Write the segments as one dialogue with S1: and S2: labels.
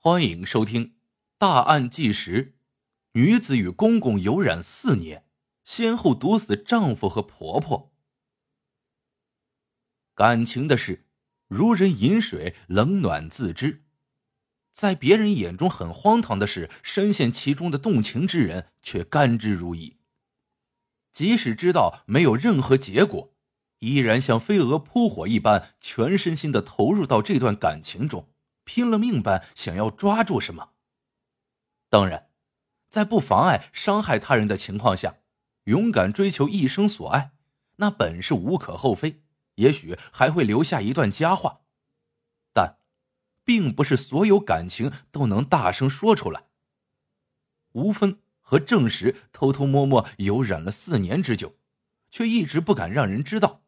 S1: 欢迎收听《大案纪实》：女子与公公有染四年，先后毒死丈夫和婆婆。感情的事，如人饮水，冷暖自知。在别人眼中很荒唐的事，深陷其中的动情之人却甘之如饴。即使知道没有任何结果，依然像飞蛾扑火一般，全身心的投入到这段感情中。拼了命般想要抓住什么。当然，在不妨碍伤害他人的情况下，勇敢追求一生所爱，那本是无可厚非，也许还会留下一段佳话。但，并不是所有感情都能大声说出来。吴芬和郑石偷偷摸摸有染了四年之久，却一直不敢让人知道，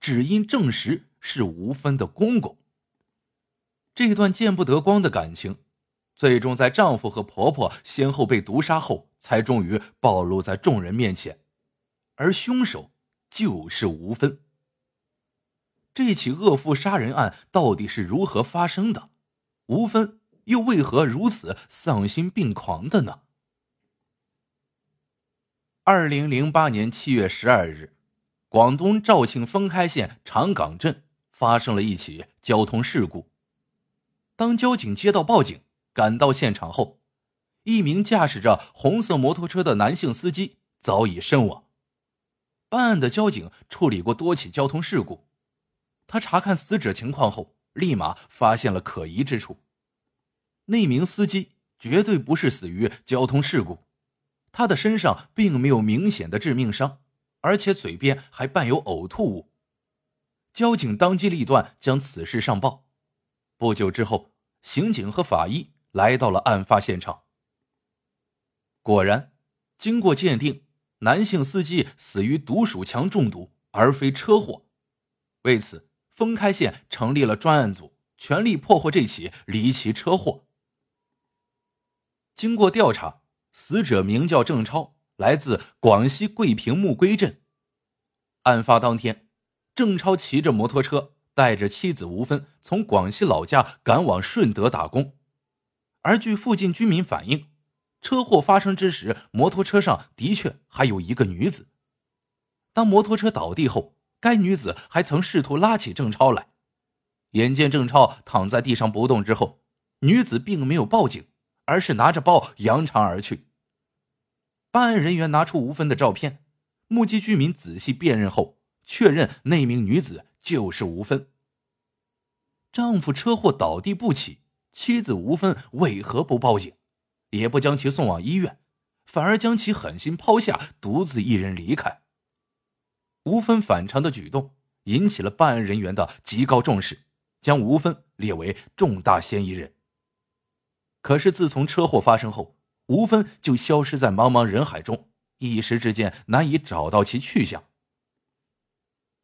S1: 只因郑石是吴芬的公公。这段见不得光的感情，最终在丈夫和婆婆先后被毒杀后，才终于暴露在众人面前，而凶手就是吴芬。这起恶妇杀人案到底是如何发生的？吴芬又为何如此丧心病狂的呢？二零零八年七月十二日，广东肇庆封开县长岗镇发生了一起交通事故。当交警接到报警，赶到现场后，一名驾驶着红色摩托车的男性司机早已身亡。办案的交警处理过多起交通事故，他查看死者情况后，立马发现了可疑之处。那名司机绝对不是死于交通事故，他的身上并没有明显的致命伤，而且嘴边还伴有呕吐物。交警当机立断将此事上报。不久之后，刑警和法医来到了案发现场。果然，经过鉴定，男性司机死于毒鼠强中毒，而非车祸。为此，封开县成立了专案组，全力破获这起离奇车祸。经过调查，死者名叫郑超，来自广西桂平木归镇。案发当天，郑超骑着摩托车。带着妻子吴芬从广西老家赶往顺德打工，而据附近居民反映，车祸发生之时，摩托车上的确还有一个女子。当摩托车倒地后，该女子还曾试图拉起郑超来。眼见郑超躺在地上不动之后，女子并没有报警，而是拿着包扬长而去。办案人员拿出吴芬的照片，目击居民仔细辨认后，确认那名女子。就是吴芬。丈夫车祸倒地不起，妻子吴芬为何不报警，也不将其送往医院，反而将其狠心抛下，独自一人离开？吴芬反常的举动引起了办案人员的极高重视，将吴芬列为重大嫌疑人。可是自从车祸发生后，吴芬就消失在茫茫人海中，一时之间难以找到其去向。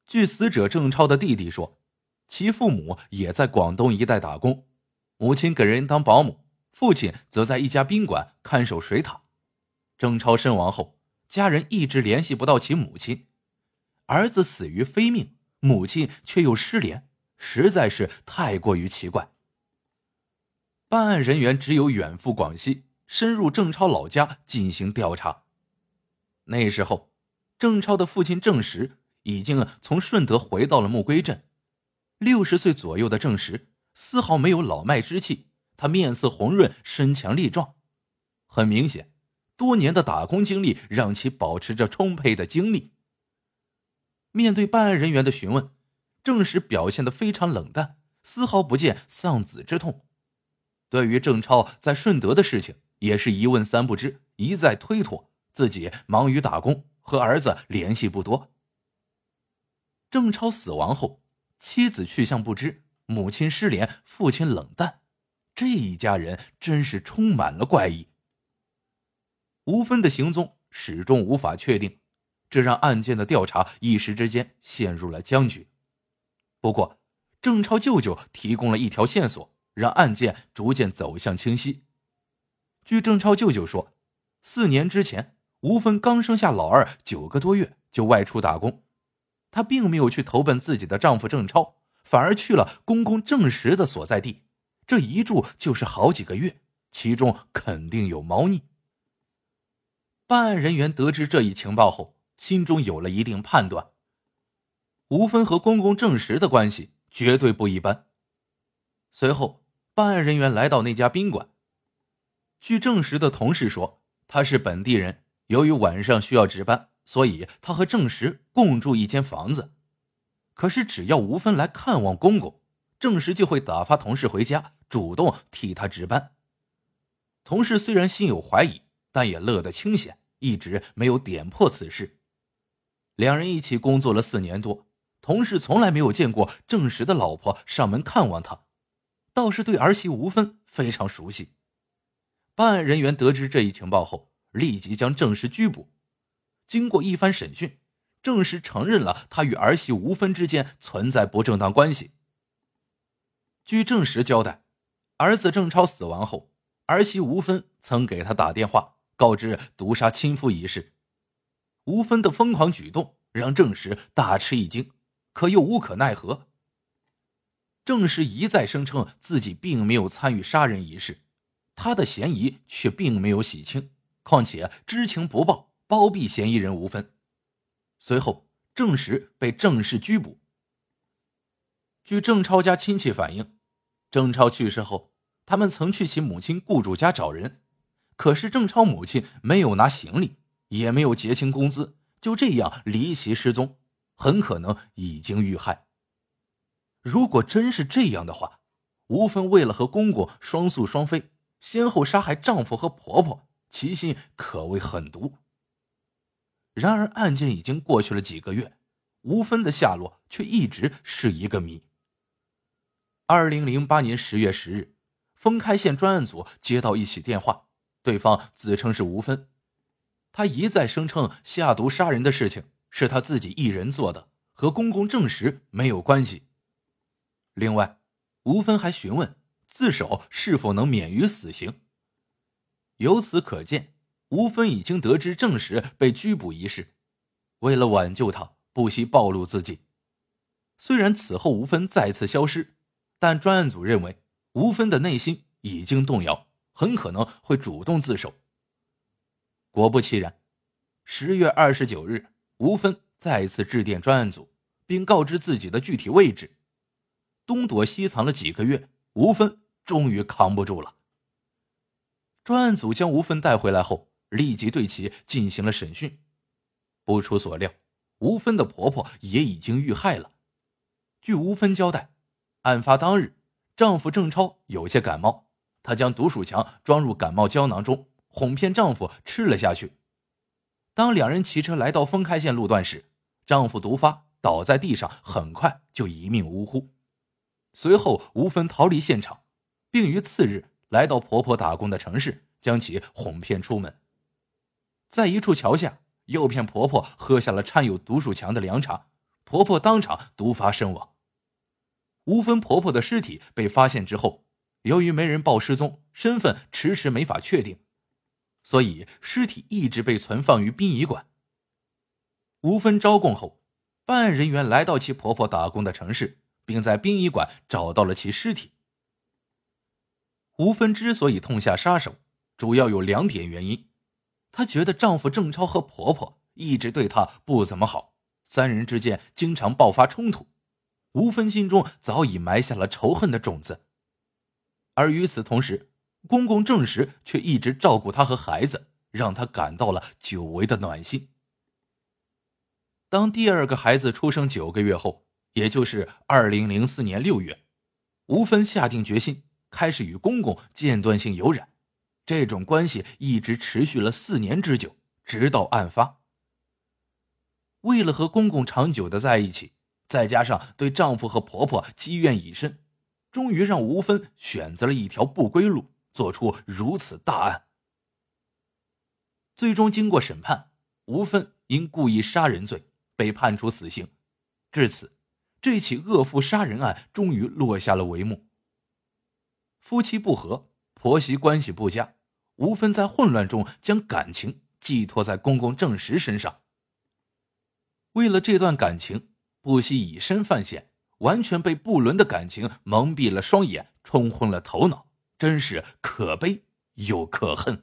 S1: 据死者郑超的弟弟说，其父母也在广东一带打工，母亲给人当保姆，父亲则在一家宾馆看守水塔。郑超身亡后，家人一直联系不到其母亲，儿子死于非命，母亲却又失联，实在是太过于奇怪。办案人员只有远赴广西，深入郑超老家进行调查。那时候，郑超的父亲郑石。已经从顺德回到了木龟镇，六十岁左右的郑石丝毫没有老迈之气，他面色红润，身强力壮。很明显，多年的打工经历让其保持着充沛的精力。面对办案人员的询问，郑石表现的非常冷淡，丝毫不见丧子之痛。对于郑超在顺德的事情，也是一问三不知，一再推脱自己忙于打工，和儿子联系不多。郑超死亡后，妻子去向不知，母亲失联，父亲冷淡，这一家人真是充满了怪异。吴芬的行踪始终无法确定，这让案件的调查一时之间陷入了僵局。不过，郑超舅舅提供了一条线索，让案件逐渐走向清晰。据郑超舅舅说，四年之前，吴芬刚生下老二九个多月，就外出打工。她并没有去投奔自己的丈夫郑超，反而去了公公郑石的所在地，这一住就是好几个月，其中肯定有猫腻。办案人员得知这一情报后，心中有了一定判断。吴芬和公公郑石的关系绝对不一般。随后，办案人员来到那家宾馆。据郑石的同事说，他是本地人，由于晚上需要值班，所以他和郑石共住一间房子。可是，只要吴芬来看望公公，郑石就会打发同事回家，主动替他值班。同事虽然心有怀疑，但也乐得清闲，一直没有点破此事。两人一起工作了四年多，同事从来没有见过郑石的老婆上门看望他，倒是对儿媳吴芬非常熟悉。办案人员得知这一情报后，立即将郑石拘捕。经过一番审讯，郑石承认了他与儿媳吴芬之间存在不正当关系。据郑石交代，儿子郑超死亡后，儿媳吴芬曾给他打电话，告知毒杀亲夫一事。吴芬的疯狂举动让郑石大吃一惊，可又无可奈何。郑石一再声称自己并没有参与杀人一事。他的嫌疑却并没有洗清，况且知情不报，包庇嫌疑人吴芬。随后，证实被正式拘捕。据郑超家亲戚反映，郑超去世后，他们曾去其母亲雇主家找人，可是郑超母亲没有拿行李，也没有结清工资，就这样离奇失踪，很可能已经遇害。如果真是这样的话，吴芬为了和公公双宿双飞。先后杀害丈夫和婆婆，其心可谓狠毒。然而，案件已经过去了几个月，吴芬的下落却一直是一个谜。二零零八年十月十日，丰开县专案组接到一起电话，对方自称是吴芬，他一再声称下毒杀人的事情是他自己一人做的，和公公证实没有关系。另外，吴芬还询问。自首是否能免于死刑？由此可见，吴芬已经得知证实被拘捕一事，为了挽救他，不惜暴露自己。虽然此后吴芬再次消失，但专案组认为吴芬的内心已经动摇，很可能会主动自首。果不其然，十月二十九日，吴芬再次致电专案组，并告知自己的具体位置。东躲西藏了几个月，吴芬。终于扛不住了。专案组将吴芬带回来后，立即对其进行了审讯。不出所料，吴芬的婆婆也已经遇害了。据吴芬交代，案发当日，丈夫郑超有些感冒，她将毒鼠强装入感冒胶囊中，哄骗丈夫吃了下去。当两人骑车来到丰开县路段时，丈夫毒发倒在地上，很快就一命呜呼。随后，吴芬逃离现场。并于次日来到婆婆打工的城市，将其哄骗出门。在一处桥下，诱骗婆婆喝下了掺有毒鼠强的凉茶，婆婆当场毒发身亡。吴芬婆婆的尸体被发现之后，由于没人报失踪，身份迟迟没法确定，所以尸体一直被存放于殡仪馆。吴芬招供后，办案人员来到其婆婆打工的城市，并在殡仪馆找到了其尸体。吴芬之所以痛下杀手，主要有两点原因：她觉得丈夫郑超和婆婆一直对她不怎么好，三人之间经常爆发冲突，吴芬心中早已埋下了仇恨的种子。而与此同时，公公郑石却一直照顾她和孩子，让她感到了久违的暖心。当第二个孩子出生九个月后，也就是二零零四年六月，吴芬下定决心。开始与公公间断性有染，这种关系一直持续了四年之久，直到案发。为了和公公长久的在一起，再加上对丈夫和婆婆积怨已深，终于让吴芬选择了一条不归路，做出如此大案。最终经过审判，吴芬因故意杀人罪被判处死刑。至此，这起恶妇杀人案终于落下了帷幕。夫妻不和，婆媳关系不佳，吴芬在混乱中将感情寄托在公公郑石身上。为了这段感情，不惜以身犯险，完全被不伦的感情蒙蔽了双眼，冲昏了头脑，真是可悲又可恨。